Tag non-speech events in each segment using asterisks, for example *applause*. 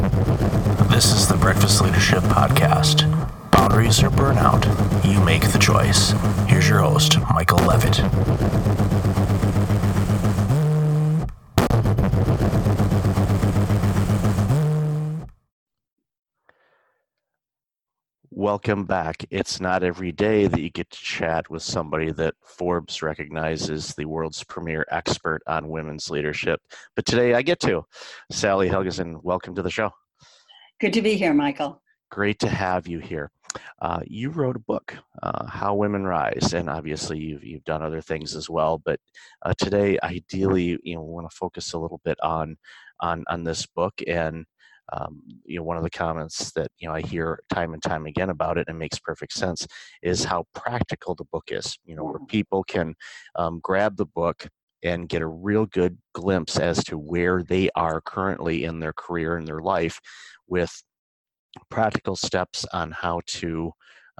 This is the Breakfast Leadership Podcast. Boundaries or burnout, you make the choice. Here's your host, Michael Levitt. Welcome back. It's not every day that you get to chat with somebody that Forbes recognizes the world's premier expert on women's leadership. But today I get to. Sally Helgesen, welcome to the show. Good to be here, Michael. Great to have you here. Uh, you wrote a book, uh, How Women Rise, and obviously you've you've done other things as well. But uh, today, ideally, you know, want to focus a little bit on on on this book and um, you know one of the comments that you know I hear time and time again about it and makes perfect sense is how practical the book is. You know, where people can um, grab the book and get a real good glimpse as to where they are currently in their career and their life with practical steps on how to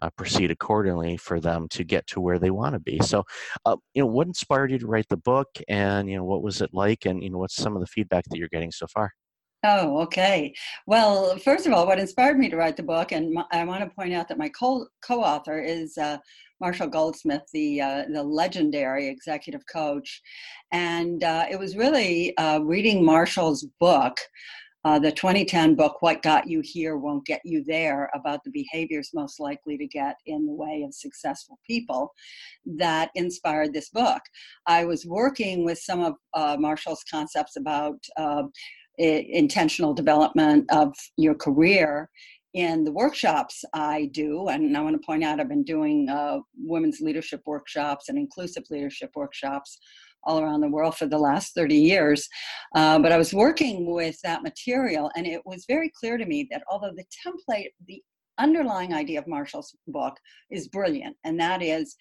uh, proceed accordingly for them to get to where they want to be. So, uh, you know, what inspired you to write the book, and you know, what was it like, and you know, what's some of the feedback that you're getting so far? Oh, okay. Well, first of all, what inspired me to write the book, and my, I want to point out that my co- co-author is uh, Marshall Goldsmith, the uh, the legendary executive coach, and uh, it was really uh, reading Marshall's book. Uh, the 2010 book, What Got You Here Won't Get You There, about the behaviors most likely to get in the way of successful people, that inspired this book. I was working with some of uh, Marshall's concepts about intentional development of your career in the workshops I do, and I want to point out I've been doing uh, women's leadership workshops and inclusive leadership workshops all around the world for the last 30 years. Uh, but I was working with that material, and it was very clear to me that although the template, the underlying idea of Marshall's book is brilliant, and that is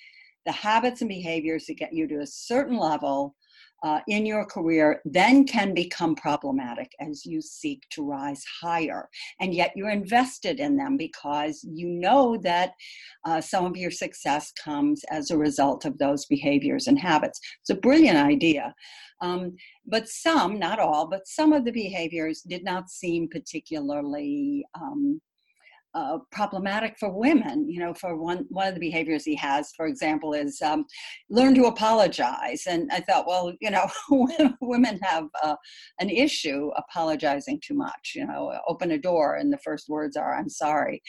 the habits and behaviors that get you to a certain level uh, in your career then can become problematic as you seek to rise higher. And yet you're invested in them because you know that uh, some of your success comes as a result of those behaviors and habits. It's a brilliant idea. Um, but some, not all, but some of the behaviors did not seem particularly um, uh, problematic for women. You know, for one one of the behaviors he has, for example, is um, learn to apologize. And I thought, well, you know, *laughs* women have uh, an issue apologizing too much. You know, open a door and the first words are "I'm sorry."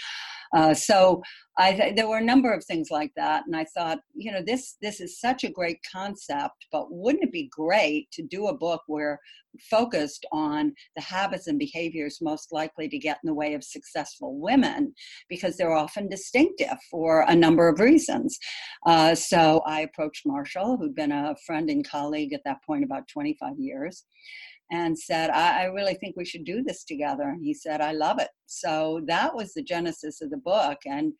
Uh, so I th- there were a number of things like that, and I thought, you know, this this is such a great concept, but wouldn't it be great to do a book where focused on the habits and behaviors most likely to get in the way of successful women because they're often distinctive for a number of reasons. Uh, so I approached Marshall, who'd been a friend and colleague at that point about 25 years and said, I, I, really think we should do this together. And he said, I love it. So that was the genesis of the book. And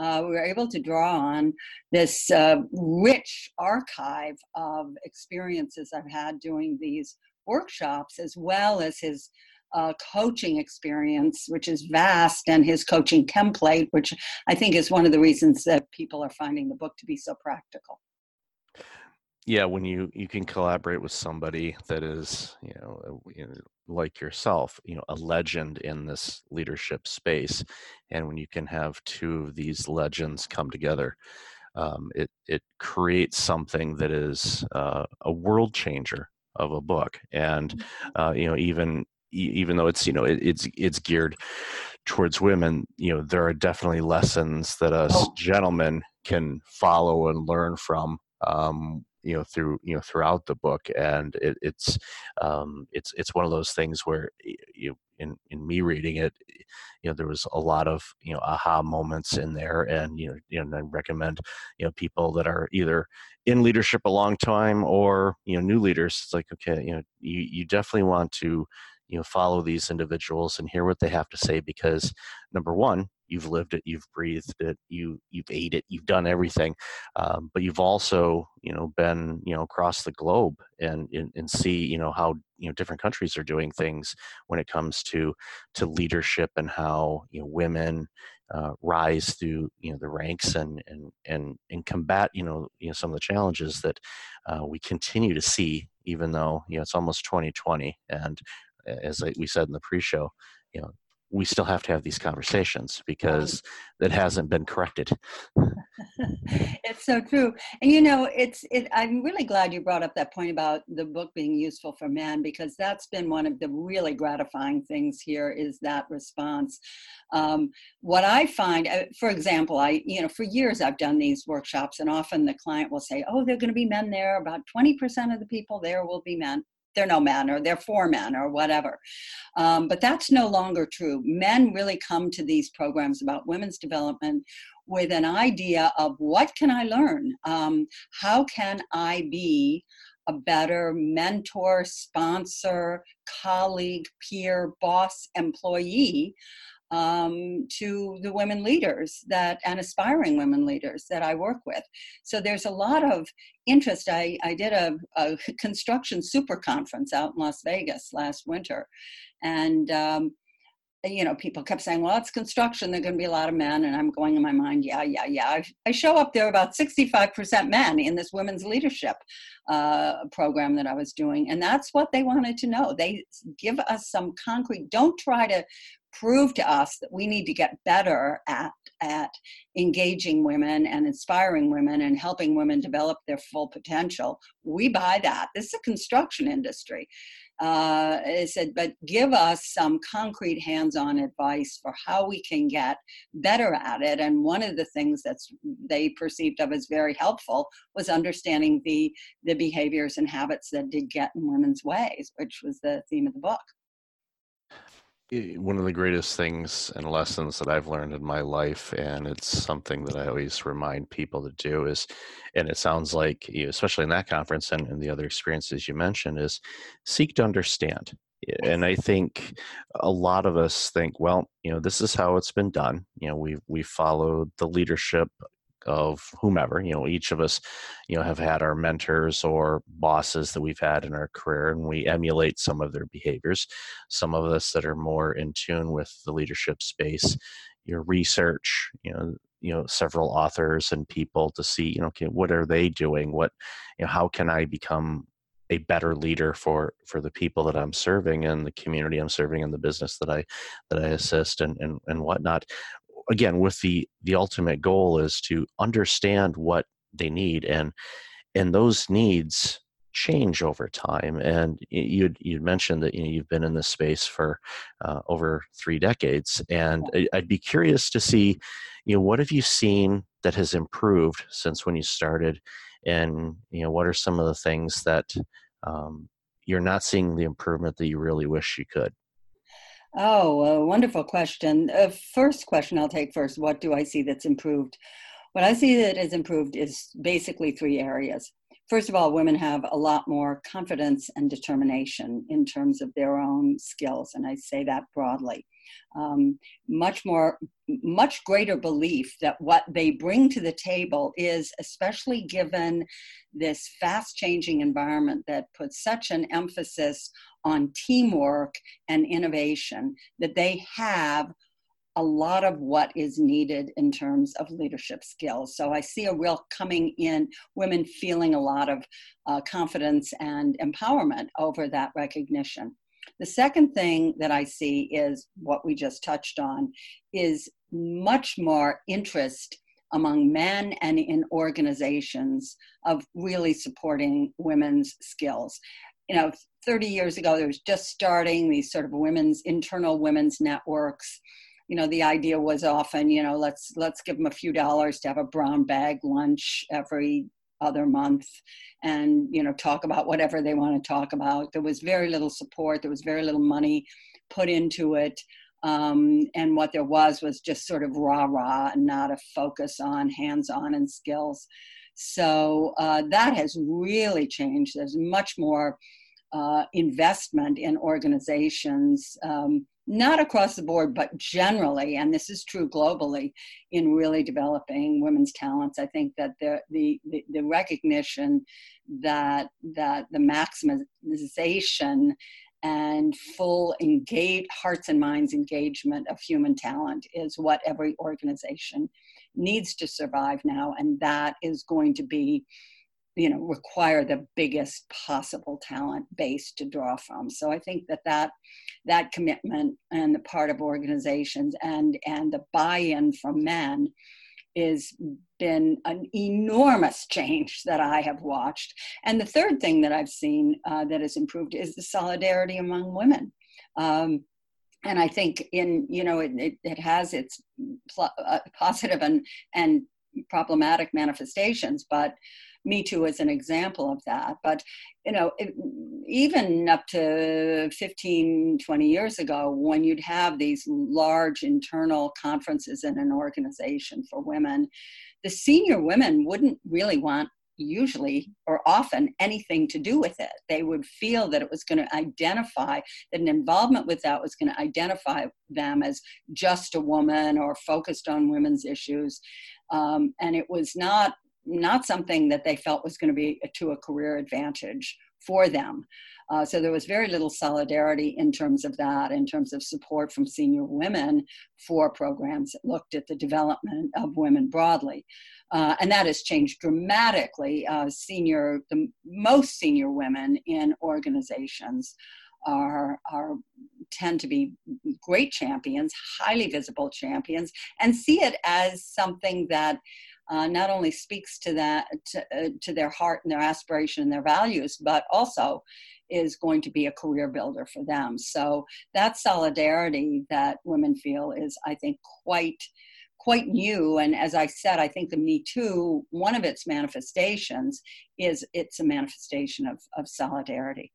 uh, we were able to draw on this uh, rich archive of experiences I've had doing these workshops, as well as his uh, coaching experience, which is vast, and his coaching template, which I think is one of the reasons that people are finding the book to be so practical yeah when you you can collaborate with somebody that is you know, like yourself you know a legend in this leadership space and when you can have two of these legends come together um, it it creates something that is uh, a world changer of a book and mm-hmm. uh, you know even even though it's you know it, it's it's geared towards women you know there are definitely lessons that us oh. gentlemen can follow and learn from um, you know through you know throughout the book and it, it's um, it's it's one of those things where you in in me reading it you know there was a lot of you know aha moments in there and you know you know I recommend you know people that are either in leadership a long time or you know new leaders it's like okay you know you you definitely want to you know follow these individuals and hear what they have to say because number one you've lived it you've breathed it you you've ate it you've done everything um, but you've also you know been you know across the globe and, and and see you know how you know different countries are doing things when it comes to to leadership and how you know women uh, rise through you know the ranks and and and and combat you know you know some of the challenges that uh, we continue to see even though you know it's almost 2020 and as we said in the pre-show, you know, we still have to have these conversations because it hasn't been corrected. *laughs* it's so true. And you know, it's it I'm really glad you brought up that point about the book being useful for men because that's been one of the really gratifying things here is that response. Um, what I find, uh, for example, I, you know, for years I've done these workshops and often the client will say, oh, there are going to be men there. About 20% of the people there will be men they're no men or they're four men or whatever. Um, but that's no longer true. Men really come to these programs about women's development with an idea of what can I learn? Um, how can I be a better mentor, sponsor, colleague, peer, boss, employee um, to the women leaders that and aspiring women leaders that I work with. So there's a lot of interest. I, I did a, a *laughs* construction super conference out in Las Vegas last winter, and um, you know, people kept saying, well, it's construction. There are going to be a lot of men. And I'm going in my mind, yeah, yeah, yeah. I, I show up there about 65% men in this women's leadership uh, program that I was doing. And that's what they wanted to know. They give us some concrete, don't try to prove to us that we need to get better at at engaging women and inspiring women and helping women develop their full potential. We buy that. This is a construction industry. Uh, I said, but give us some concrete hands-on advice for how we can get better at it. And one of the things that they perceived of as very helpful was understanding the the behaviors and habits that did get in women's ways, which was the theme of the book Eh, one of the greatest things and lessons that I've learned in my life, and it's something that I always remind people to do is, and it sounds like, especially in that conference and, the other experiences you mentioned, is seek to understand. Eh, and I think a lot of us think, well, you know, this is how it's been done. You know, we've we followed the leadership of whomever you know each of us you know have had our mentors or bosses that we've had in our career and we emulate some of their behaviors. Some of us that are more in tune with the leadership space your research you know you know several authors and people to see you know okay, what are they doing? What you know how can i become a better leader for for the people that I'm serving and the community I'm serving and the business that I that I assist and and, and whatnot again with the the ultimate goal is to understand what they need and and those needs change over time and you'd you'd mentioned that you know you've been in this space for uh, over three decades and i'd be curious to see you know what have you seen that has improved since when you started and you know what are some of the things that um, you're not seeing the improvement that you really wish you could Oh, a wonderful question. Uh, first question I'll take first. What do I see that's improved? What I see that is improved is basically three areas. First of all, women have a lot more confidence and determination in terms of their own skills, and I say that broadly. Um, much more, much greater belief that what they bring to the table is, especially given this fast changing environment that puts such an emphasis on teamwork and innovation, that they have a lot of what is needed in terms of leadership skills. So I see a real coming in, women feeling a lot of uh, confidence and empowerment over that recognition. The second thing that I see is what we just touched on is much more interest among men and in organizations of really supporting women's skills. You know 30 years ago there was just starting these sort of women's internal women's networks. You know the idea was often you know let's let's give them a few dollars to have a brown bag lunch every other month and you know talk about whatever they want to talk about there was very little support there was very little money put into it um, and what there was was just sort of rah rah and not a focus on hands on and skills so uh, that has really changed. There's much more uh, investment in organizations, um, not across the board, but generally, and this is true globally, in really developing women's talents. I think that the the the, recognition that that the maximization and full engage hearts and minds engagement of human talent is what every organization needs to survive now and that is going to be you know require the biggest possible talent base to draw from so i think that that that commitment and the part of organizations and and the buy-in from men is been an enormous change that I have watched. And the third thing that I've seen uh, that has improved is the solidarity among women. Um, and I think in you know it, it, it has its pl- uh, positive and and problematic manifestations, but me Too is an example of that. But, you know, it, even up to 15, 20 years ago, when you'd have these large internal conferences in an organization for women, the senior women wouldn't really want usually or often anything to do with it. They would feel that it was going to identify, that an involvement with that was going to identify them as just a woman or focused on women's issues. Um, and it was not not something that they felt was going to be to a career advantage for them. Uh, so there was very little solidarity in terms of that, in terms of support from senior women for programs that looked at the development of women broadly. Uh, and that has changed dramatically. Uh, senior, the most senior women in organizations are, are tend to be great champions, highly visible champions, and see it as something that uh, not only speaks to that to, uh, to their heart and their aspiration and their values, but also is going to be a career builder for them. So that solidarity that women feel is, I think, quite quite new. And as I said, I think the Me Too, one of its manifestations is it's a manifestation of, of solidarity.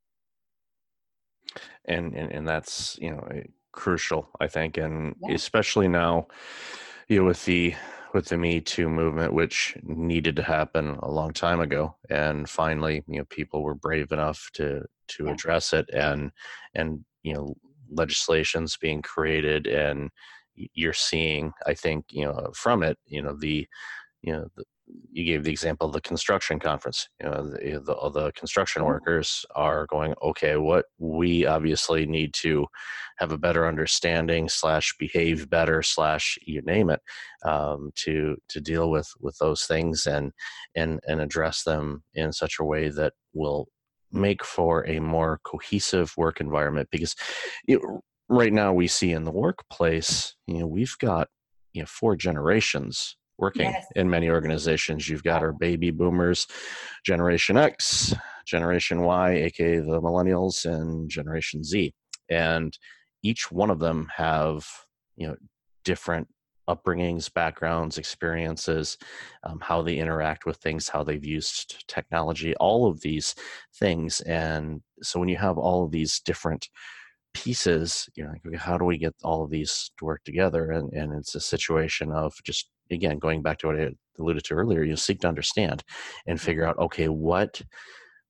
And, and and that's you know crucial, I think, and yeah. especially now, you know, with the with the Me Too movement, which needed to happen a long time ago, and finally, you know, people were brave enough to to yeah. address it, and and you know, legislations being created, and you're seeing, I think, you know, from it, you know, the you know the, you gave the example of the construction conference. You know, the, the, the, construction workers are going, okay, what we obviously need to have a better understanding slash behave better slash you name it um, to to deal with with those things and and and address them in such a way that will make for a more cohesive work environment because it, right now we see in the workplace you know we've got you know four generations working yes. in many organizations. You've got our baby boomers, Generation X, Generation Y, aka the millennials, and Generation Z. And each one of them have, you know, different upbringings, backgrounds, experiences, um, how they interact with things, how they've used technology, all of these things. And so when you have all of these different pieces, you're like, okay, how do we get all of these to work together? And, and it's a situation of just again, going back to what I alluded to earlier, you seek to understand and figure out, okay, what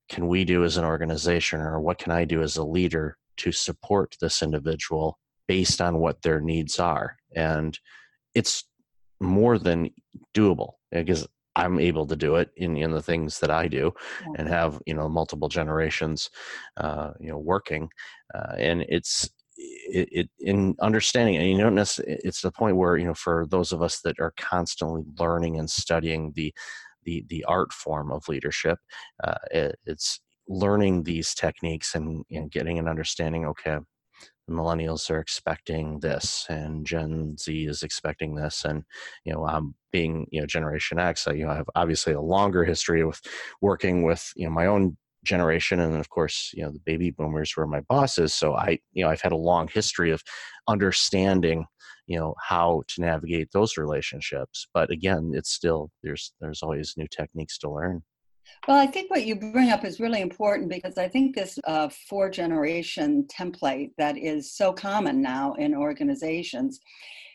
can we do as an organization or what can I do as a leader to support this individual based on what their needs are? And it's more than doable because I'm able to do it in, in the things that I do and have, you know, multiple generations, uh, you know, working. Uh, and it's, it, it, in understanding and you don't necessarily it's the point where you know for those of us that are constantly learning and studying the the the art form of leadership uh, it, it's learning these techniques and, and getting an understanding okay millennials are expecting this and gen z is expecting this and you know i'm being you know generation x I, you know i have obviously a longer history with working with you know my own generation and of course you know the baby boomers were my bosses so i you know i've had a long history of understanding you know how to navigate those relationships but again it's still there's there's always new techniques to learn. Well, I think what you bring up is really important because I think this uh, four generation template that is so common now in organizations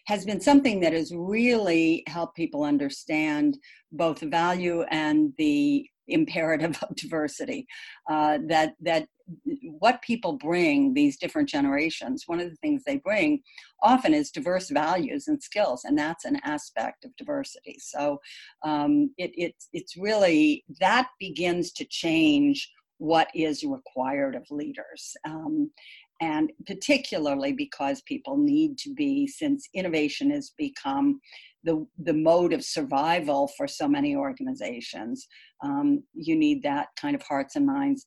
has been something that has really helped people understand both the value and the imperative *laughs* of diversity uh, that that what people bring these different generations one of the things they bring often is diverse values and skills and that's an aspect of diversity. So um, it, it's it's really that begins to change what is required of leaders. Um, and particularly because people need to be since innovation has become the, the mode of survival for so many organizations um, you need that kind of hearts and minds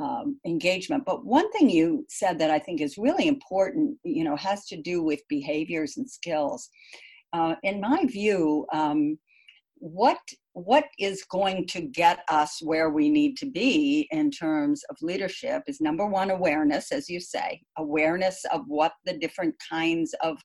um, engagement. But one thing you said that i think is really important you know has to do with behaviors and skills. Uh, in my view um, what what is going to get us where we need to be in terms of leadership is number one awareness as you say awareness of what the different kinds of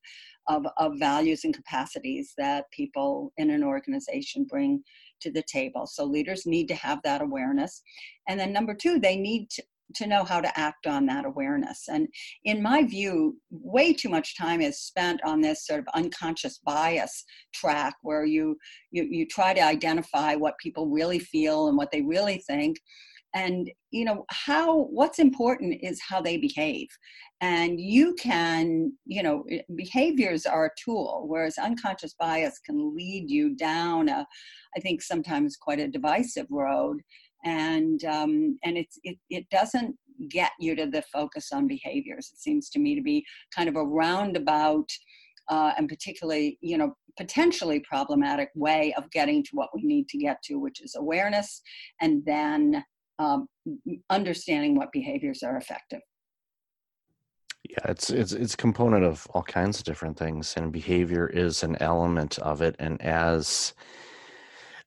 of, of values and capacities that people in an organization bring to the table. So leaders need to have that awareness. And then number two they need to, to know how to act on that awareness. And in my view, way too much time is spent on this sort of unconscious bias track where you you, you try to identify what people really feel and what they really think. And you know how what's important is how they behave, and you can you know eh, behaviors are a tool, whereas unconscious bias can lead you down a, I think sometimes quite a divisive road and um, and it's it, it doesn't get you to the focus on behaviors. It seems to me to be kind of a roundabout uh, and particularly you know potentially problematic way of getting to what we need to get to which is awareness and then um, understanding what behaviors are effective. Yeah it's it's it's component of all kinds of different things and behavior is an element of it. And as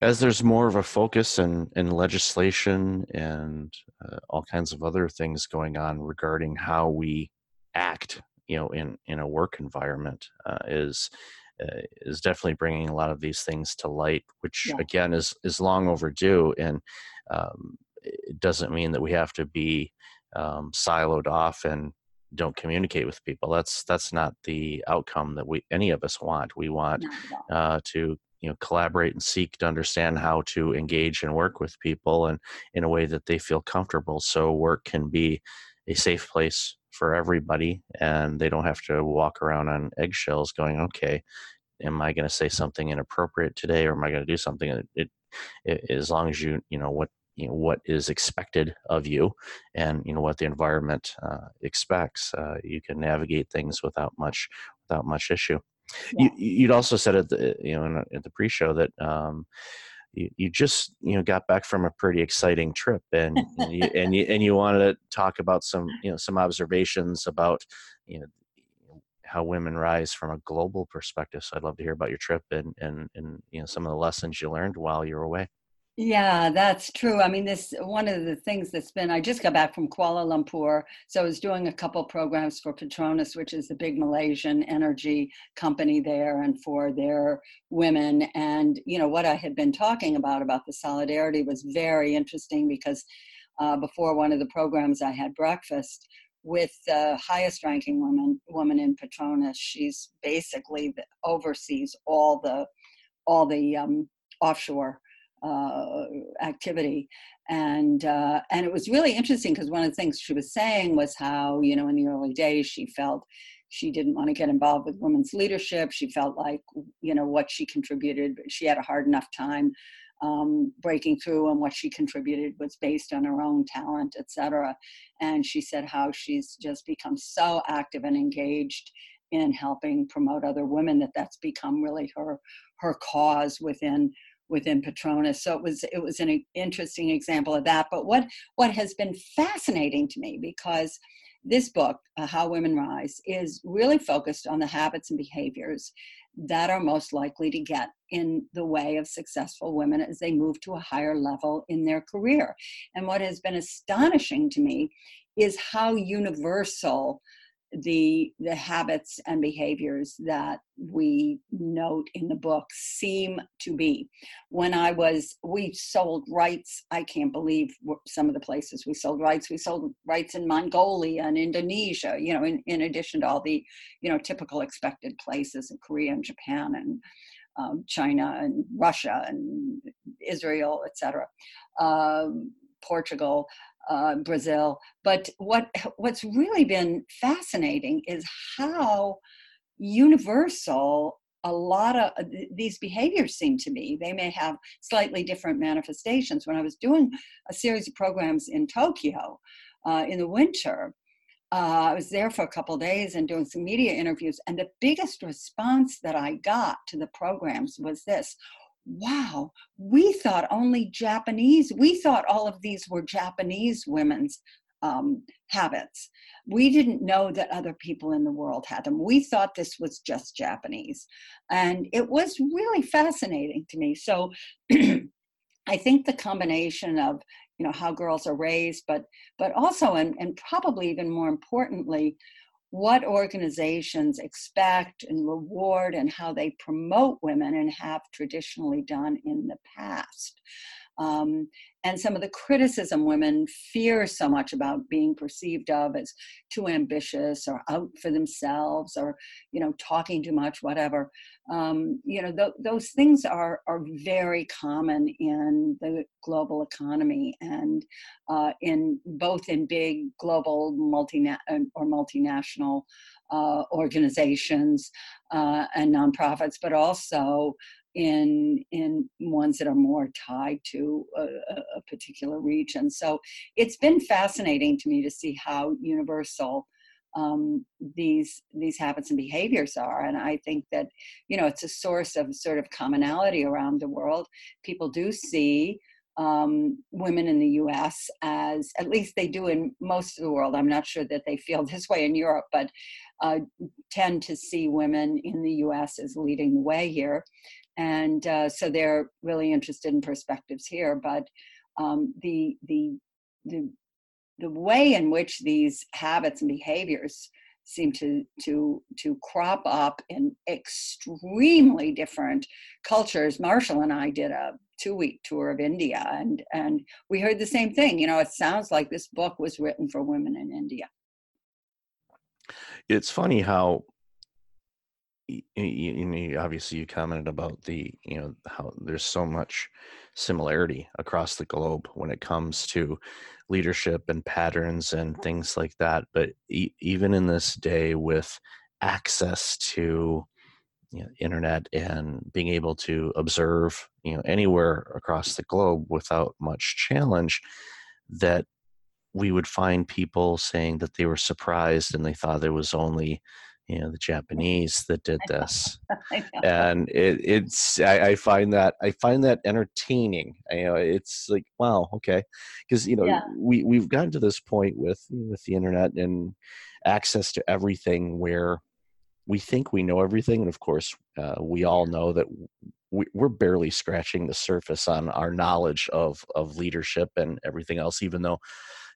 as there's more of a focus in, in legislation and uh, all kinds of other things going on regarding how we act, you know, in, in a work environment, uh, is uh, is definitely bringing a lot of these things to light, which yeah. again is is long overdue, and um, it doesn't mean that we have to be um, siloed off and don't communicate with people. That's that's not the outcome that we any of us want. We want uh, to you know collaborate and seek to understand how to engage and work with people and in a way that they feel comfortable. So work can be a safe place for everybody and they don't have to walk around on eggshells going okay am i going to say something inappropriate today or am i going to do something? It, it, it, as long as you you know what you know what is expected of you and you know what the environment uh, expects uh, you can navigate things without much without much issue yeah. You, would also said at the you know at the pre-show that um, you, you just you know got back from a pretty exciting trip and *laughs* and you, and you and you wanted to talk about some you know some observations about you know how women rise from a global perspective. So I'd love to hear about your trip and and and you know some of the lessons you learned while you were away. Yeah, that's true. I mean, this one of the things that's been. I just got back from Kuala Lumpur, so I was doing a couple programs for Petronas, which is the big Malaysian energy company there, and for their women. And you know what I had been talking about about the solidarity was very interesting because uh, before one of the programs, I had breakfast with the highest ranking woman woman in Petronas. She's basically the, oversees all the all the um, offshore uh, activity. And uh, and it was really interesting because one of the things she was saying was how you know in the early days she felt she didn't want to get involved with women's leadership. She felt like you know what she contributed she had a hard enough time um, breaking through and what she contributed was based on her own talent etc and she said how she's just become so active and engaged in helping promote other women that that's become really her her cause within within Petronas. So it was it was an interesting example of that. But what what has been fascinating to me because this book, uh, How Women Rise, is really focused on the habits and behaviors that are most likely to get in the way of successful women as they move to a higher level in their career. And what has been astonishing to me is how universal the the habits and behaviors that we note in the book seem to be. When i was we sold rights i can't believe some of the places we sold rights. We sold rights in mongolia and indonesia you know in, in addition to all the you know typical expected places in korea and japan and um, china and russia and israel etc um, portugal uh, Brazil. But what what's really been fascinating is how universal a lot of uh, these behaviors seem to be. They may have slightly different manifestations. When I was doing a series of programs in Tokyo uh, in the winter, uh, I was there for a couple days and doing some media interviews, and the biggest response that I got to the programs was this wow, we thought only Japanese, we thought all of these were Japanese women's um, habits. We didn't know that other people in the world had them. We thought this was just Japanese. And it was really fascinating to me. So *clears throat* I think the combination of you know how girls are raised but but also and, and probably even more importantly what organizations expect and reward and how they promote women and have traditionally done in the past um, and some of the criticism women fear so much about being perceived of as too ambitious or out for themselves or you know talking too much whatever. Um, you know th- those things are are very common in the global economy and uh, in both in big global multi or multinational uh, organizations uh, and nonprofits, but also in in ones that are more tied to a, a, particular region. So it's been fascinating to me to see how universal um, these these habits and behaviors are, and I think that you know it's a source of sort of commonality around the world. People do see um, women in the U.S. as at least they do in most of the world. I'm not sure that they feel *laughs* this way in Europe, but uh, tend to see women in the U.S. as leading the way here and uh, so they're really interested in perspectives here. But um, the the the the way in which these habits and behaviors seem to to to crop up in extremely different cultures. Marshall and I did a two week tour of India, and and we heard the same thing. You know, it sounds like this book was written for women in India. It's funny how you, you, obviously you commented about the you know how there's so much similarity across the globe when it comes to leadership and patterns and things like that but e- even in this day with access to you know, internet and being able to observe you know anywhere across the globe without much challenge that we would find people saying that they were surprised and they thought there was only you know the Japanese that did this, *laughs* and it, it's I, I, find that I find that entertaining. You know, it's like wow, okay, because you know yeah. we we've gotten to this point with with the internet and access to everything where we think we know everything, and of course uh, we all know that we, we're barely scratching the surface on our knowledge of of leadership and everything else, even though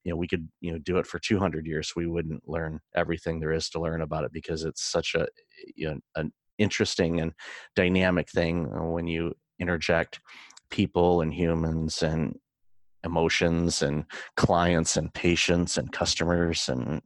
you know we could you know do it for 200 years we wouldn't learn everything there is to learn about it because it's such a you know an interesting and dynamic thing uh, when you interject people and humans and emotions and clients and patients and customers and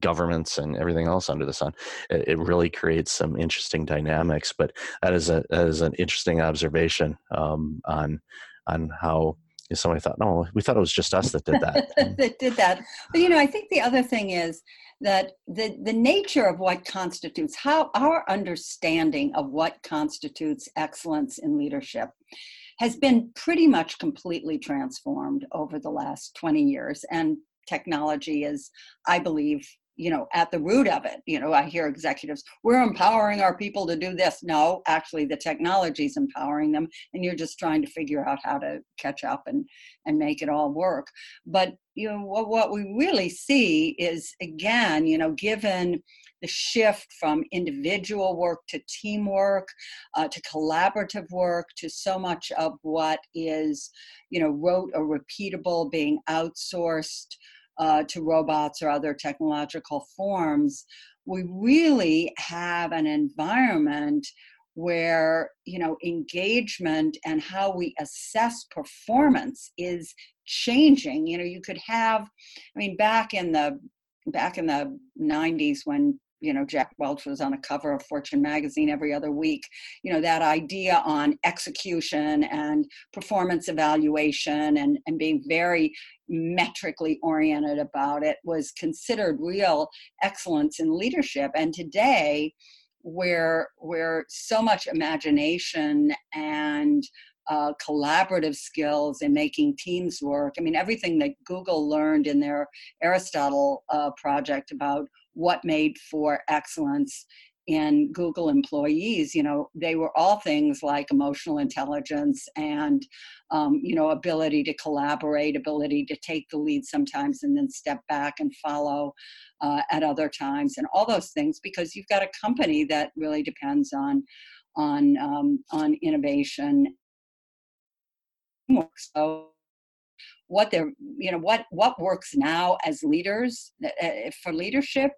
governments and everything else under the sun. It, really creates some interesting dynamics but that is a that is an interesting observation um, on on how somebody thought, no, we thought it was just us that did that. *laughs* that did that. But you know, I think the other thing is that the the nature of what constitutes how our understanding of what constitutes excellence in leadership has been pretty much completely transformed over the last 20 years and technology is i believe you know at the root of it. You know i hear executives we're empowering our people to do this. No actually the technology is empowering them and you're just trying to figure out how to catch up and and make it all work. But you know what, what we really see is again you know given the shift from individual work to teamwork uh, to collaborative work to so much of what is you know rote or repeatable being outsourced uh, to robots or other technological forms, we really have an environment where you know engagement and how we assess performance is changing. You know you could have i mean back in the back in the 90s when you know jack welch was on a cover of fortune magazine every other week you know that idea on execution and performance evaluation and and being very metrically oriented about it was considered real excellence in leadership and today where where so much imagination and uh, collaborative skills and making teams work. I mean, everything that Google learned in their Aristotle uh, project about what made for excellence in Google employees, you know, they were all things like emotional intelligence and, um, you know, ability to collaborate, ability to take the lead sometimes and then step back and follow uh, at other times, and all those things because you've got a company that really depends on on um, on innovation. So what they're you know what what works now as leaders uh, for leadership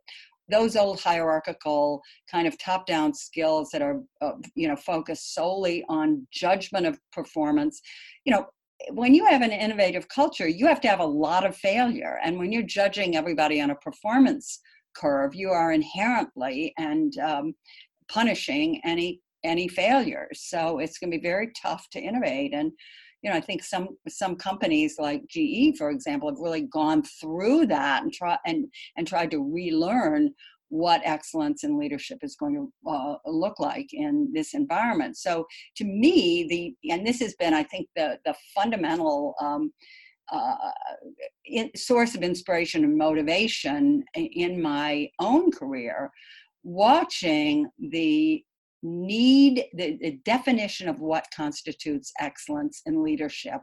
those old hierarchical kind of top down skills that are uh, you know focused solely on judgment of performance. You know when you have an innovative culture you have to have a lot of failure. And when you're judging everybody on a performance curve you are inherently and um, punishing any any failures so it's going to be very tough to innovate. And you know, I think some some companies like GE, for example, have really gone through that and try and and tried to relearn what excellence in leadership is going to uh, look like in this environment. So, to me, the and this has been, I think, the the fundamental. Um, uh, in, source of inspiration and motivation in my own career watching the need the, the definition of what constitutes excellence in leadership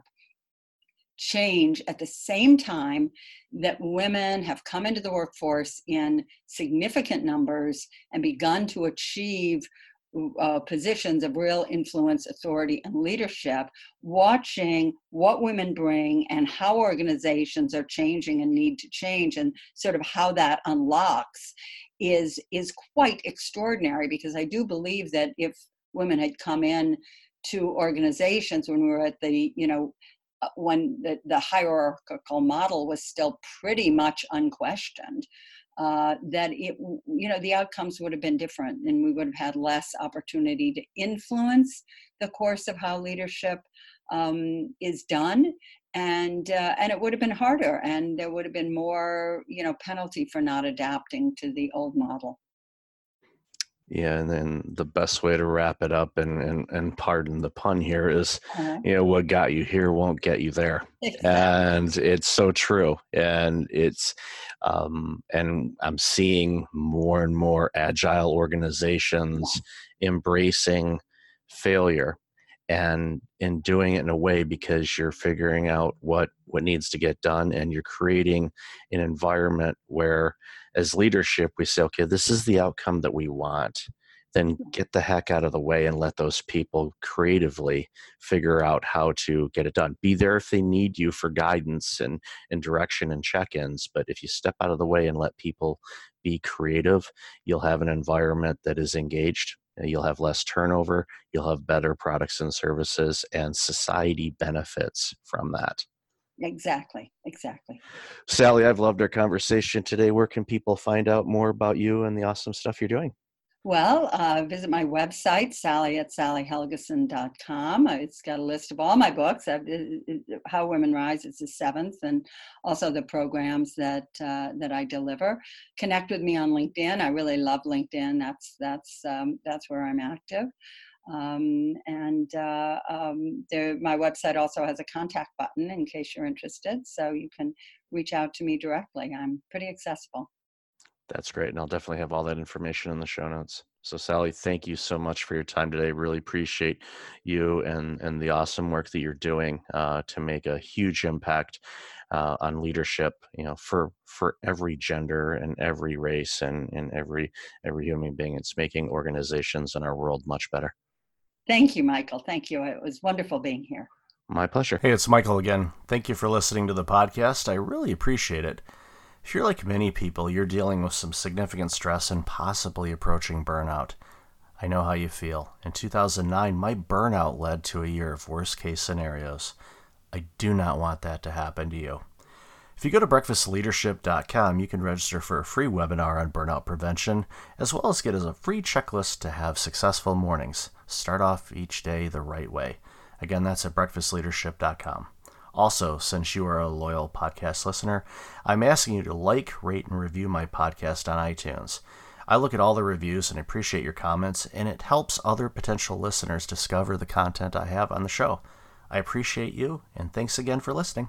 change at the same time that women have come into the workforce in significant numbers and begun to achieve uh, positions of real influence, authority, and leadership, watching what women bring and how organizations are changing and need to change, and sort of how that unlocks is is quite extraordinary because I do believe that if women had come in to organizations when we were at the you know uh, when the, the hierarchical model was still pretty much unquestioned uh, that it you know the outcomes would have been different and we would have had less opportunity to influence the course of how leadership um, is done and uh, and it would have been harder and there would have been more you know penalty for not adapting to the old model yeah and then the best way to wrap it up and and, and pardon the pun here is, uh-huh. you know what got you here won't get you there exactly. and it's so true and it's um and i'm seeing more and more agile organizations yeah. embracing failure and in doing it in a way because you're figuring out what what needs to get done and you're creating an environment where as leadership we say okay this is the outcome that we want then get the heck out of the way and let those people creatively figure out how to get it done. Be there if they need you for guidance and, and direction and check ins. But if you step out of the way and let people be creative, you'll have an environment that is engaged You'll have less turnover, you'll have better products and services, and society benefits from that. Exactly, exactly. Sally, I've loved our conversation today. Where can people find out more about you and the awesome stuff you're doing? Well, uh, visit my website, sally at sallyhelgesen.com. It's got a list of all my books. How Women Rise is the seventh, and also the programs that uh, that I deliver. Connect with me on LinkedIn. I really love LinkedIn. That's that's um, that's where I'm active. Um, and uh, um, there, my website also has a contact button in case you're interested, so you can reach out to me directly. I'm pretty accessible. That's great. And I'll definitely have all that information in the show notes. So Sally, thank you so much for your time today. Really appreciate you and and the awesome work that you're doing uh, to make a huge impact uh, on leadership. You know, for for every gender and every race and and every every human being. It's making organizations in our world much better. Thank you, Michael. Thank you. It was wonderful being here. My pleasure. Hey, it's Michael again. Thank you for listening to the podcast. I really appreciate it. If you're like many people, you're dealing with some significant stress and possibly approaching burnout. I know how you feel. In 2009, my burnout led to a year of worst case scenarios. I do not want that to happen to you. If you go to breakfastleadership.com, you can register for a free webinar on burnout prevention, as well as get a free checklist to have successful mornings. Start off each day the right way. Again, that's at breakfastleadership.com. Also, since you are a loyal podcast listener, I'm asking you to like, rate, and review my podcast on iTunes. I look at all the reviews and appreciate your comments, and it helps other potential listeners discover the content I have on the show. I appreciate you, and thanks again for listening.